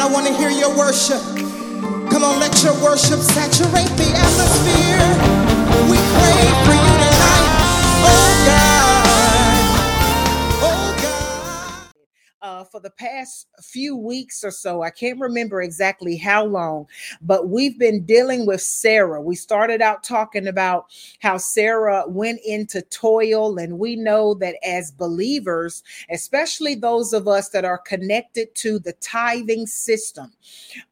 I want to hear your worship. Come on, let your worship saturate the atmosphere. We pray for you for the past few weeks or so. I can't remember exactly how long, but we've been dealing with Sarah. We started out talking about how Sarah went into toil, and we know that as believers, especially those of us that are connected to the tithing system,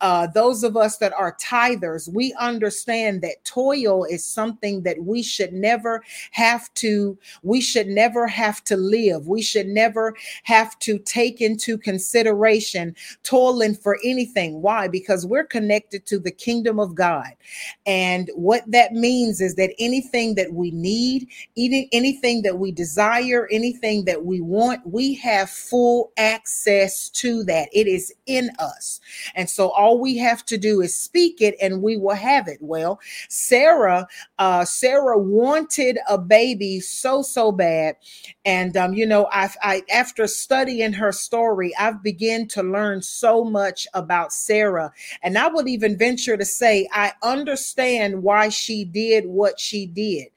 uh, those of us that are tithers, we understand that toil is something that we should never have to, we should never have to live. We should never have to take into consideration toiling for anything. Why? Because we're connected to the kingdom of God. And what that means is that anything that we need, anything that we desire, anything that we want, we have full access to that. It is in us. And so all we have to do is speak it and we will have it. Well, Sarah, uh, Sarah wanted a baby so, so bad. And, um, you know, I, I, after studying her story, I've begun to learn so much about Sarah. And I would even venture to say, I understand why she did what she did.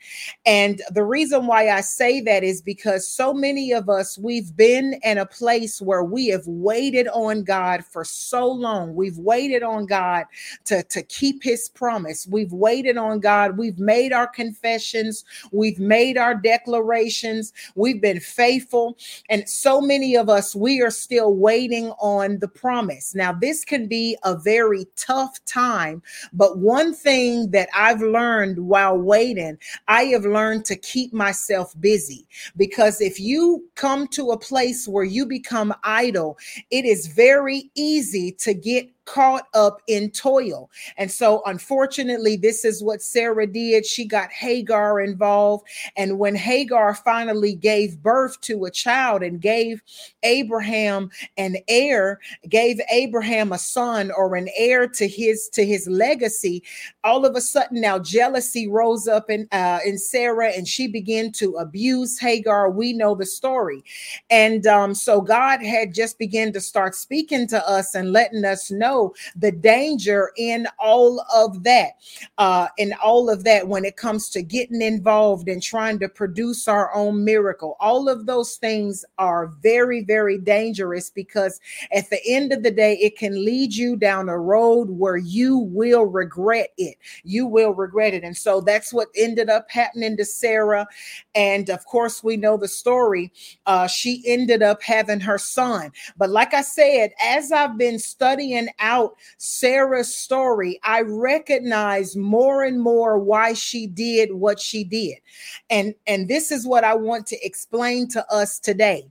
And the reason why I say that is because so many of us, we've been in a place where we have waited on God for so long. We've waited on God to, to keep his promise. We've waited on God. We've made our confessions. We've made our declarations. We've been faithful. And so many of us, we are still waiting on the promise. Now, this can be a very tough time, but one thing that I've learned while waiting, I have learned to keep myself busy because if you come to a place where you become idle, it is very easy to get caught up in toil. And so, unfortunately, this is what Sarah did. She got Hagar involved. And when Hagar finally gave birth to a child and gave Abraham an heir, gave Abraham a son or an heir to his to his legacy, all of a sudden now jealousy rose up in uh, in Sarah and she began to abuse Hagar. We know the story. And um, so God had just begun to start speaking to us and letting us know the danger in all of that, uh, in all of that when it comes to getting involved and trying to produce our own miracle. All of those things are very, very dangerous because at the end of the day, it can lead you down a road where you will regret it. You will regret it. And so that's what ended up happening to Sarah. And of course, we know the story. Uh, she ended up having her son. But like I said, as I've been studying out Sarah's story, I recognize more and more why she did what she did. And, and this is what I want to explain to us today.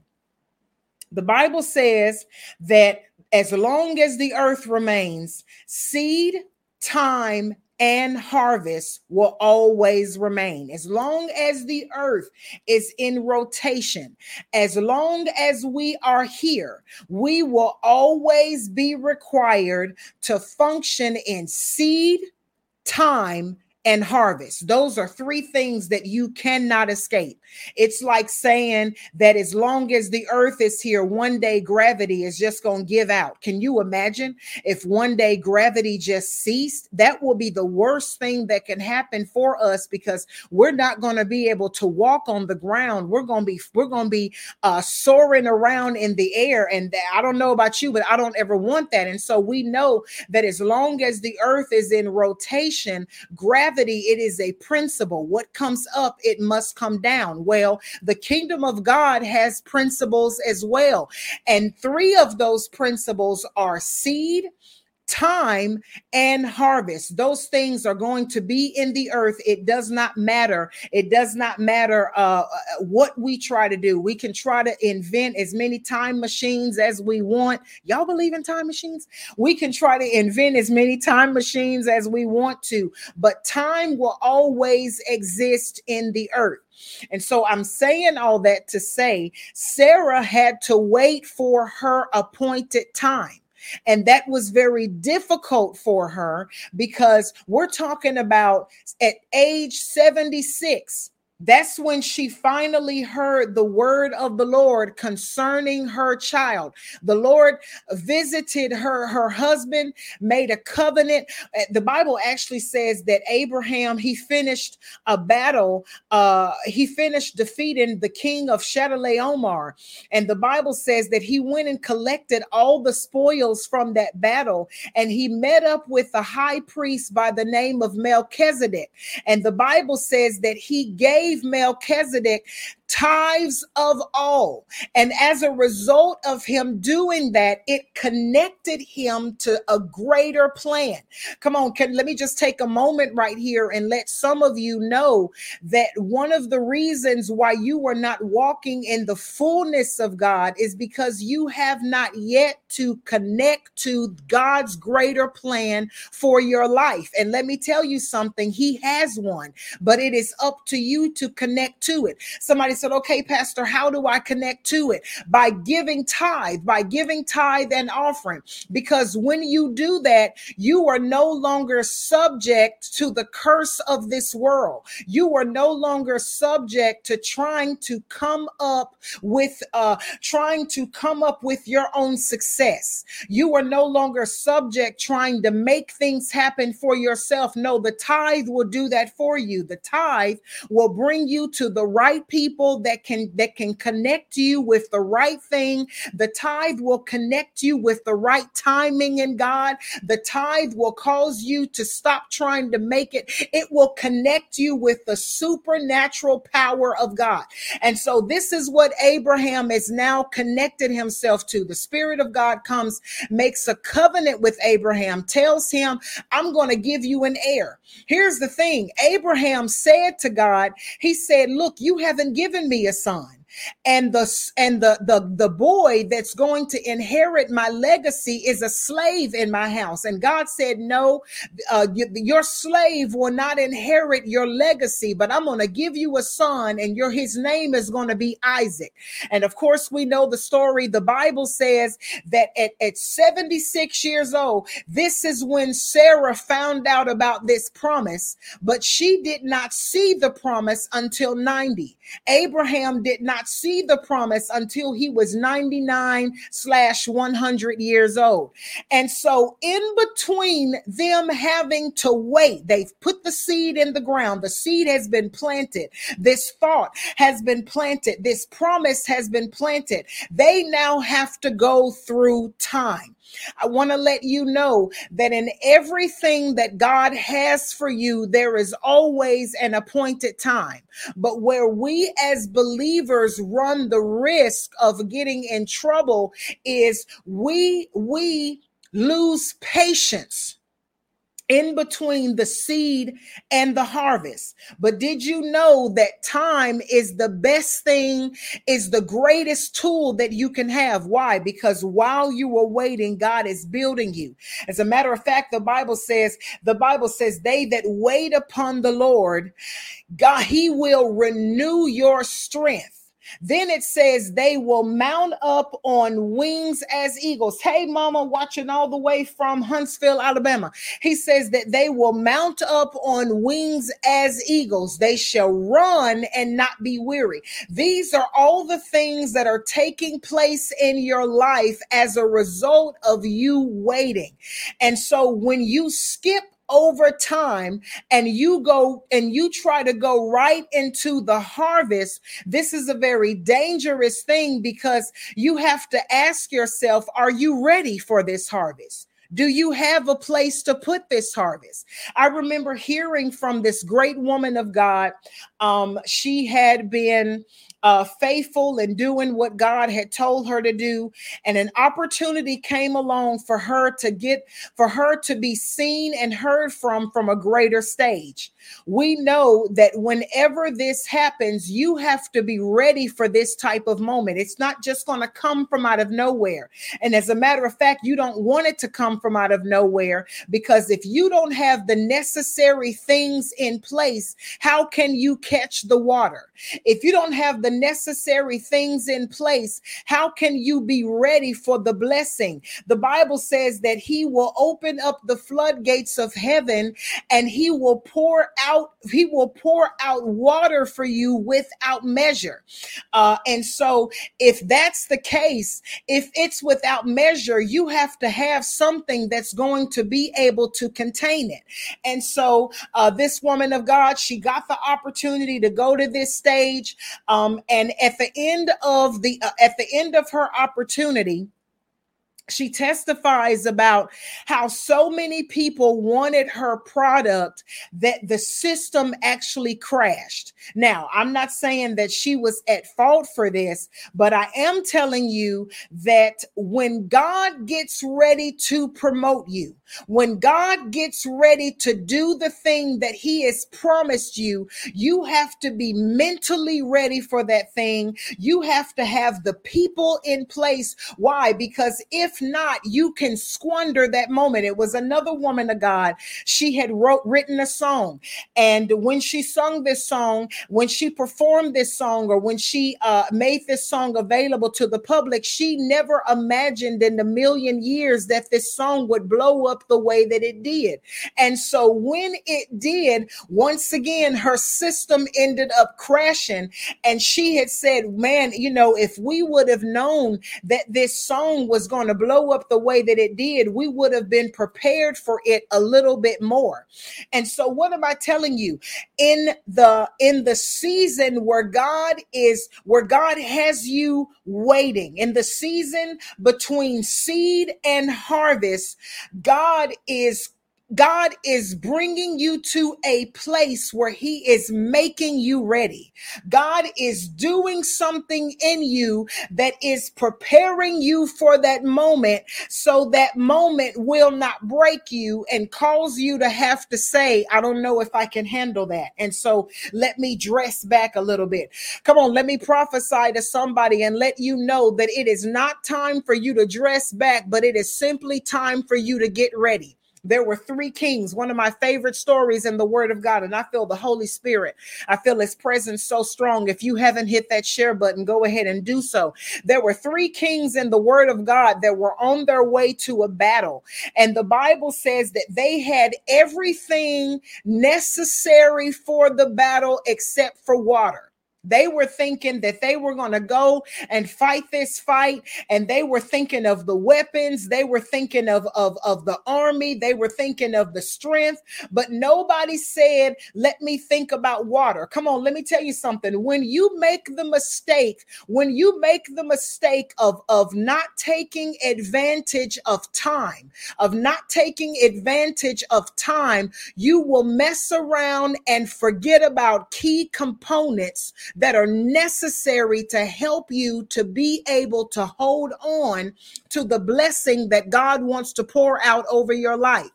The Bible says that as long as the earth remains, seed, time, and harvest will always remain. As long as the earth is in rotation, as long as we are here, we will always be required to function in seed, time, and harvest. Those are three things that you cannot escape. It's like saying that as long as the earth is here, one day gravity is just going to give out. Can you imagine if one day gravity just ceased? That will be the worst thing that can happen for us because we're not going to be able to walk on the ground. We're going to be we're going to be uh, soaring around in the air and I don't know about you, but I don't ever want that. And so we know that as long as the earth is in rotation, gravity gravity, it is a principle. What comes up, it must come down. Well, the kingdom of God has principles as well. And three of those principles are seed, time and harvest. Those things are going to be in the earth. It does not matter. It does not matter uh, uh, what we try to do. We can try to invent as many time machines as we want. Y'all believe in time machines? We can try to invent as many time machines as we want to but time will always exist in the earth. And so I'm saying all that to say Sarah had to wait for her appointed time. And that was very difficult for her because we're talking about at age 76, That's when she finally heard the word of the Lord concerning her child. The Lord visited her, her husband, made a covenant. Uh, the Bible actually says that Abraham, he finished a battle. Uh, he finished defeating the king of Chedorlaomer. And the Bible says that he went and collected all the spoils from that battle. And he met up with the high priest by the name of Melchizedek. And the Bible says that he gave gave Melchizedek tithes of all. And as a result of him doing that, it connected him to a greater plan. Come on, can, let me just take a moment right here and let some of you know that one of the reasons why you are not walking in the fullness of God is because you have not yet to connect to God's greater plan for your life. And let me tell you something, He has one, but it is up to you to connect to it. Somebody said, okay, Pastor, how do I connect to it? By giving tithe, by giving tithe and offering. Because when you do that, you are no longer subject to the curse of this world. You are no longer subject to trying to come up with, uh, trying to come up with your own success. You are no longer subject trying to make things happen for yourself. No, the tithe will do that for you. The tithe will bring you to the right people that can that can connect you with the right thing. The tithe will connect you with the right timing in God. The tithe will cause you to stop trying to make it. It will connect you with the supernatural power of God. And so this is what Abraham has now connected himself to. The spirit of God comes, makes a covenant with Abraham, tells him, "I'm going to give you an heir." Here's the thing. Abraham said to God, he said, "Look, you haven't given me a son and the and the the the boy that's going to inherit my legacy is a slave in my house. And god said no uh, your slave will not inherit your legacy but i'm going to give you a son and your his name is going to be isaac. And of course we know the story. The bible says that at, at 76 years old this is when sarah found out about this promise but she did not see the promise until 90 abraham did not not see the promise until he was 99 slash 100 years old. And so, in between them having to wait, they've put the seed in the ground, the seed has been planted, this thought has been planted, this promise has been planted. They now have to go through time. I want to let you know that in everything that God has for you, there is always an appointed time. But where we as believers run the risk of getting in trouble is we we lose patience in between the seed and the harvest. But did you know that time is the best thing, is the greatest tool that you can have? Why? Because while you are waiting, God is building you. As a matter of fact, the Bible says, the Bible says, they that wait upon the Lord, God, He will renew your strength. Then it says they will mount up on wings as eagles. Hey, mama, watching all the way from Huntsville, Alabama. He says that they will mount up on wings as eagles. They shall run and not be weary. These are all the things that are taking place in your life as a result of you waiting. And so when you skip over time and you go and you try to go right into the harvest, this is a very dangerous thing because you have to ask yourself, are you ready for this harvest? Do you have a place to put this harvest? I remember hearing from this great woman of God. Um, she had been uh, faithful and doing what God had told her to do. And an opportunity came along for her to get, for her to be seen and heard from from a greater stage. We know that whenever this happens, you have to be ready for this type of moment. It's not just going to come from out of nowhere. And as a matter of fact, you don't want it to come from out of nowhere because if you don't have the necessary things in place, how can you catch the water? If you don't have the necessary things in place, how can you be ready for the blessing? The Bible says that He will open up the floodgates of heaven and He will pour out, He will pour out water for you without measure. Uh, and so, if that's the case, if it's without measure, you have to have something that's going to be able to contain it. And so, uh, this woman of God, she got the opportunity to go to this stage. Um, and at the end of the uh, at the end of her opportunity, she testifies about how so many people wanted her product that the system actually crashed. Now, I'm not saying that she was at fault for this, but I am telling you that when God gets ready to promote you, when God gets ready to do the thing that He has promised you, you have to be mentally ready for that thing. You have to have the people in place. Why? Because if not, you can squander that moment. It was another woman of God. She had wrote written a song, and when she sung this song, when she performed this song, or when she uh, made this song available to the public, she never imagined in a million years that this song would blow up the way that it did. And so when it did, once again, her system ended up crashing. And she had said, Man, you know, if we would have known that this song was going to blow up the way that it did, we would have been prepared for it a little bit more. And so what am I telling you? In the in the season where God is where God has you waiting, in the season between seed and harvest, God is God is bringing you to a place where He is making you ready. God is doing something in you that is preparing you for that moment so that moment will not break you and cause you to have to say, I don't know if I can handle that. And so let me dress back a little bit. Come on, let me prophesy to somebody and let you know that it is not time for you to dress back, but it is simply time for you to get ready. There were three kings, one of my favorite stories in the Word of God. And I feel the Holy Spirit. I feel His presence so strong. If you haven't hit that share button, go ahead and do so. There were three kings in the Word of God that were on their way to a battle. And the Bible says that they had everything necessary for the battle except for water. They were thinking that they were going to go and fight this fight, and they were thinking of the weapons, they were thinking of, of, of the army, they were thinking of the strength, but nobody said, Let me think about water. Come on, let me tell you something. When you make the mistake, when you make the mistake of, of not taking advantage of time, of not taking advantage of time, you will mess around and forget about key components that are necessary to help you to be able to hold on to the blessing that God wants to pour out over your life.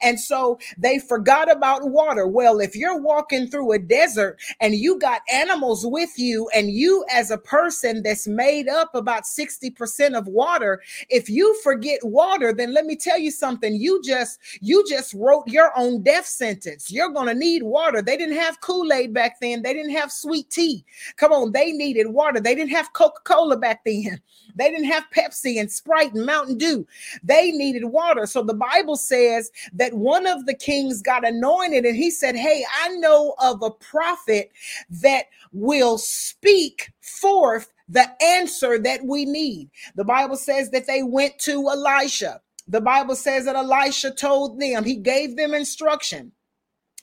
And so they forgot about water. Well, if you're walking through a desert and you got animals with you, and you, as a person that's made up about 60% of water, if you forget water, then let me tell you something. You just you just wrote your own death sentence. You're gonna need water. They didn't have Kool-Aid back then, they didn't have sweet tea. Come on, they needed water. They didn't have Coca-Cola back then. They didn't have Pepsi and Sprite and Mountain Dew. They needed water. So the Bible says that one of the kings got anointed and he said, Hey, I know of a prophet that will speak forth the answer that we need. The Bible says that they went to Elisha. The Bible says that Elisha told them, he gave them instruction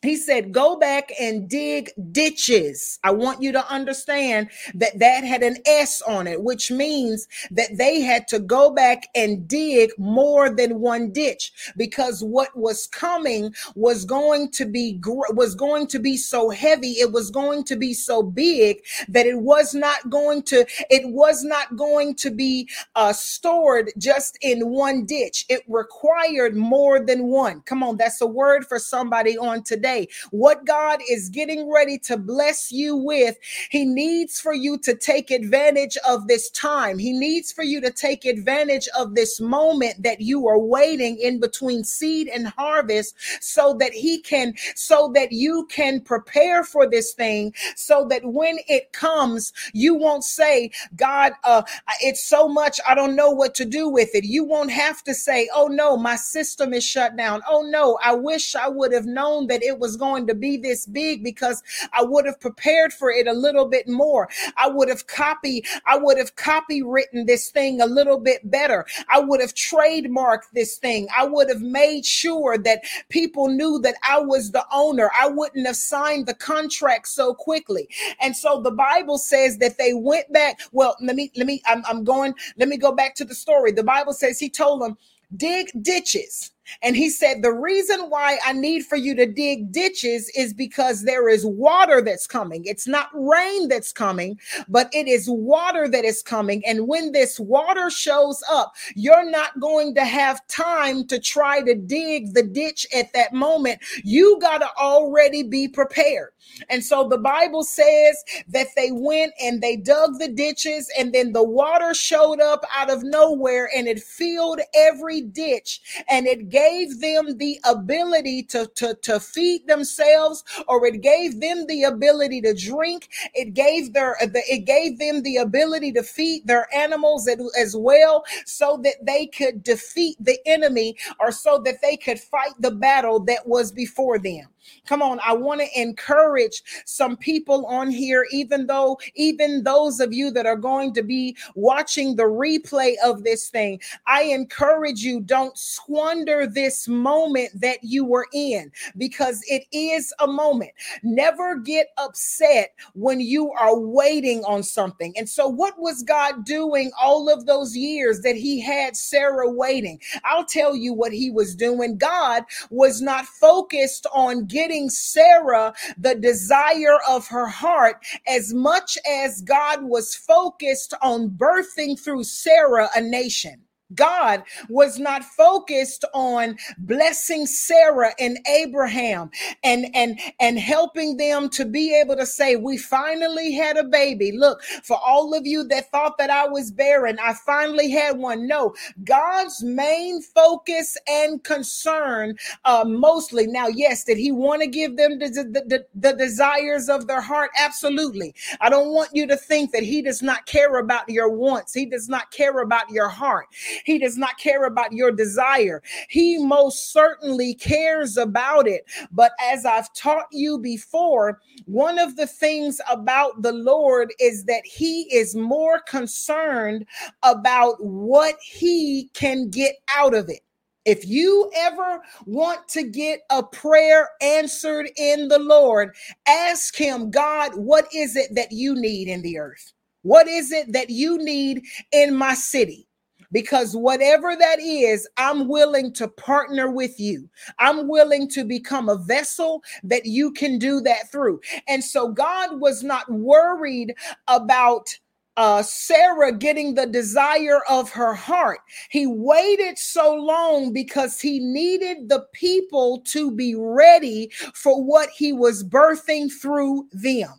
he said, Go back and dig ditches. I want you to understand that that had an S on it, which means that they had to go back and dig more than one ditch because what was coming was going to be was going to be so heavy it was going to be so big that it was not going to it was not going to be uh, stored just in one ditch. It required more than one. Come on that's a word for somebody on today today. What God is getting ready to bless you with, He needs for you to take advantage of this time. He needs for you to take advantage of this moment that you are waiting in between seed and harvest so that He can, so that you can prepare for this thing, so that when it comes, you won't say, God, uh, it's so much, I don't know what to do with it. You won't have to say, oh no, my system is shut down. Oh no, I wish I would have known that it was going to be this big because I would have prepared for it a little bit more. I would have copy, I would have copy written this thing a little bit better. I would have trademarked this thing. I would have made sure that people knew that I was the owner. I wouldn't have signed the contract so quickly. And so the Bible says that they went back. Well, let me, let me, I'm, I'm going, let me go back to the story. The Bible says he told them, dig ditches and he said, The reason why I need for you to dig ditches is because there is water that's coming. It's not rain that's coming, but it is water that is coming. And when this water shows up, you're not going to have time to try to dig the ditch at that moment. You got to already be prepared. And so the Bible says that they went and they dug the ditches, and then the water showed up out of nowhere and it filled every ditch and it gave them the ability to, to, to feed themselves, or it gave them the ability to drink. It gave their it gave them the ability to feed their animals as well, so that they could defeat the enemy, or so that they could fight the battle that was before them. Come on, I want to encourage some people on here, even though, even those of you that are going to be watching the replay of this thing, I encourage you don't squander this moment that you were in because it is a moment. Never get upset when you are waiting on something. And so, what was God doing all of those years that He had Sarah waiting? I'll tell you what He was doing. God was not focused on getting Sarah the desire of her heart as much as God was focused on birthing through Sarah a nation. God was not focused on blessing Sarah and Abraham and and and helping them to be able to say we finally had a baby. Look, for all of you that thought that I was barren, I finally had one. No, God's main focus and concern uh mostly now yes, did he want to give them the, the, the, the desires of their heart? Absolutely. I don't want you to think that he does not care about your wants. He does not care about your heart. He does not care about your desire. He most certainly cares about it. But as I've taught you before, one of the things about the Lord is that He is more concerned about what He can get out of it. If you ever want to get a prayer answered in the Lord, ask Him, God, what is it that you need in the earth? What is it that you need in my city? Because whatever that is, I'm willing to partner with you. I'm willing to become a vessel that you can do that through. And so God was not worried about uh, Sarah getting the desire of her heart. He waited so long because he needed the people to be ready for what he was birthing through them.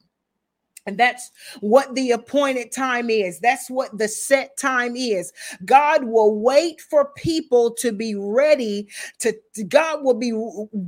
And that's what the appointed time is. That's what the set time is. God will wait for people to be ready to God will be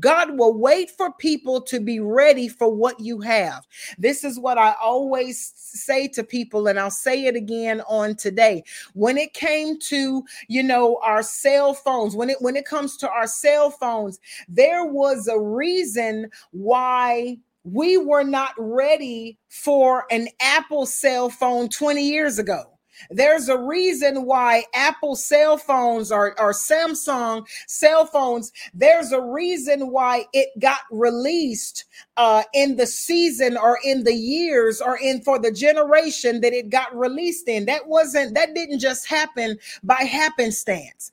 God will wait for people to be ready for what you have. This is what I always say to people and I'll say it again on today. When it came to, you know, our cell phones, when it when it comes to our cell phones, there was a reason why we were not ready for an Apple cell phone 20 years ago. There's a reason why Apple cell phones or, or Samsung cell phones, there's a reason why it got released uh, in the season or in the years or in for the generation that it got released in. That wasn't, that didn't just happen by happenstance.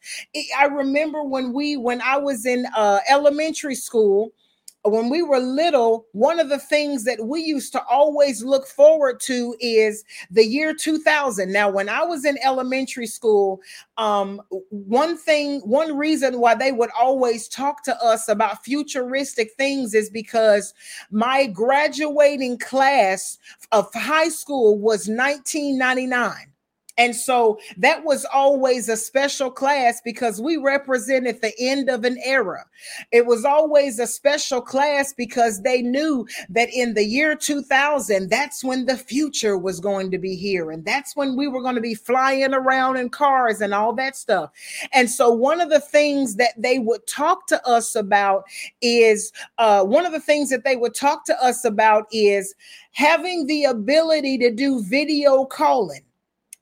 I remember when we, when I was in uh, elementary school, when we were little, one of the things that we used to always look forward to is the year 2000. Now, when I was in elementary school, um, one thing, one reason why they would always talk to us about futuristic things is because my graduating class of high school was 1999. And so that was always a special class because we represented the end of an era. It was always a special class because they knew that in the year 2000, that's when the future was going to be here. And that's when we were going to be flying around in cars and all that stuff. And so one of the things that they would talk to us about is uh, one of the things that they would talk to us about is having the ability to do video calling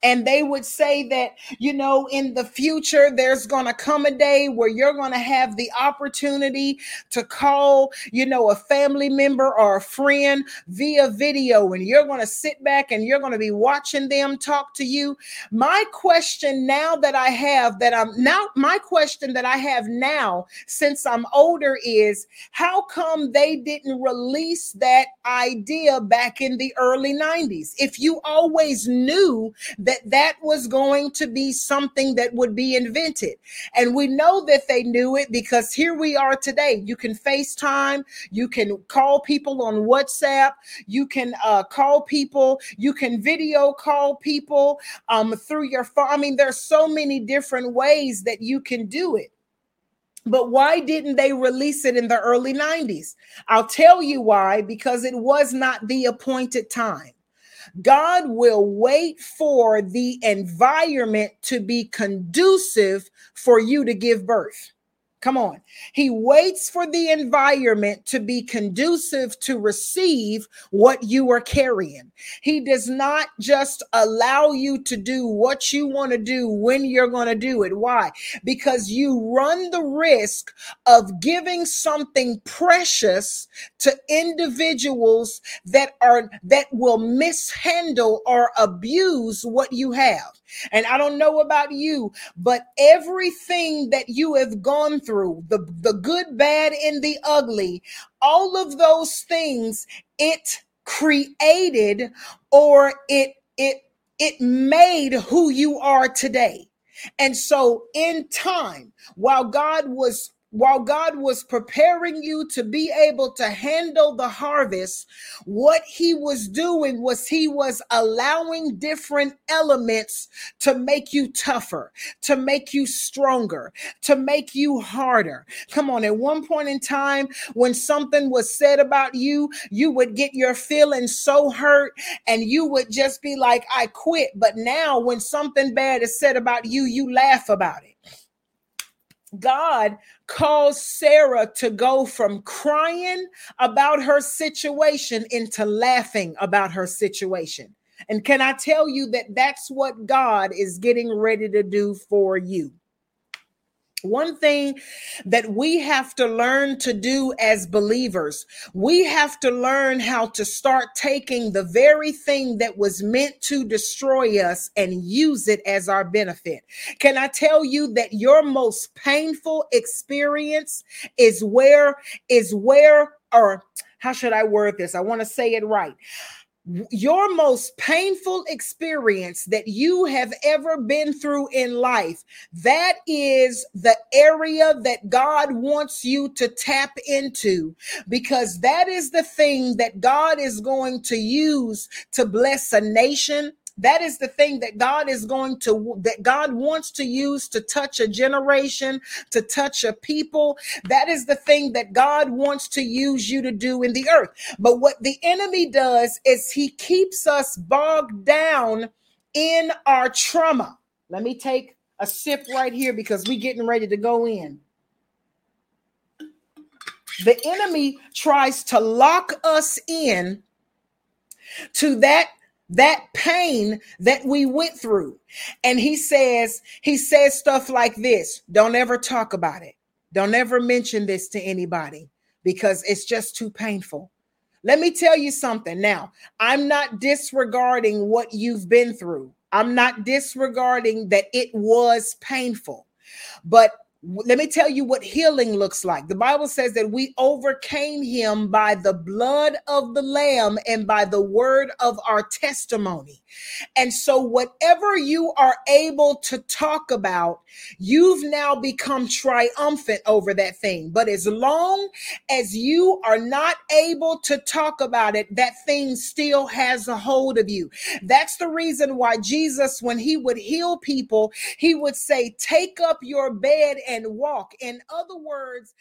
and they would say that you know in the future there's going to come a day where you're going to have the opportunity to call you know a family member or a friend via video and you're going to sit back and you're going to be watching them talk to you. My question now that i have that i'm now my question that i have now since i'm older is how come they didn't release that idea back in the early 90s if you always knew that that was going to be something that would be invented. And we know that they knew it because here we are today. You can FaceTime, you can call people on WhatsApp, you can uh, call people, you can video call people um, through your phone. I mean, there's so many different ways that you can do it. But why didn't they release it in the early 90s? I'll tell you why because it was not the appointed time. God will wait for the environment to be conducive for you to give birth. Come on. He waits for the environment to be conducive to receive what you are carrying. He does not just allow you to do what you want to do when you're going to do it. Why? Because you run the risk of giving something precious to individuals that are that will mishandle or abuse what you have. And I don't know about you, but everything that you have gone through, the, the good, bad, and the ugly, all of those things, it created or it it it made who you are today. And so in time, while God was while God was preparing you to be able to handle the harvest, what he was doing was he was allowing different elements to make you tougher, to make you stronger, to make you harder. Come on, at one point in time, when something was said about you, you would get your feelings so hurt and you would just be like, I quit. But now, when something bad is said about you, you laugh about it. God caused Sarah to go from crying about her situation into laughing about her situation. And can I tell you that that's what God is getting ready to do for you? One thing that we have to learn to do as believers, we have to learn how to start taking the very thing that was meant to destroy us and use it as our benefit. Can I tell you that your most painful experience is where, is where, or how should I word this? I want to say it right your most painful experience that you have ever been through in life, that is the area that God wants you to tap into because that is the thing that God is going to use to bless a nation, that is the thing that God is going to, that God wants to use to touch a generation, to touch a people. That is the thing that God wants to use you to do in the earth. But what the enemy does is he keeps us bogged down in our trauma. Let me take a sip right here because we're getting ready to go in. The enemy tries to lock us in to that that pain that we went through. And he says, he says stuff like this don't ever talk about it. Don't ever mention this to anybody because it's just too painful. Let me tell you something now. I'm not disregarding what you've been through. I'm not disregarding that it was painful. But let me tell you what healing looks like. The Bible says that we overcame him by the blood of the Lamb and by the word of our testimony. And so, whatever you are able to talk about, you've now become triumphant over that thing. But as long as you are not able to talk about it, that thing still has a hold of you. That's the reason why Jesus, when he would heal people, he would say, Take up your bed and walk. In other words,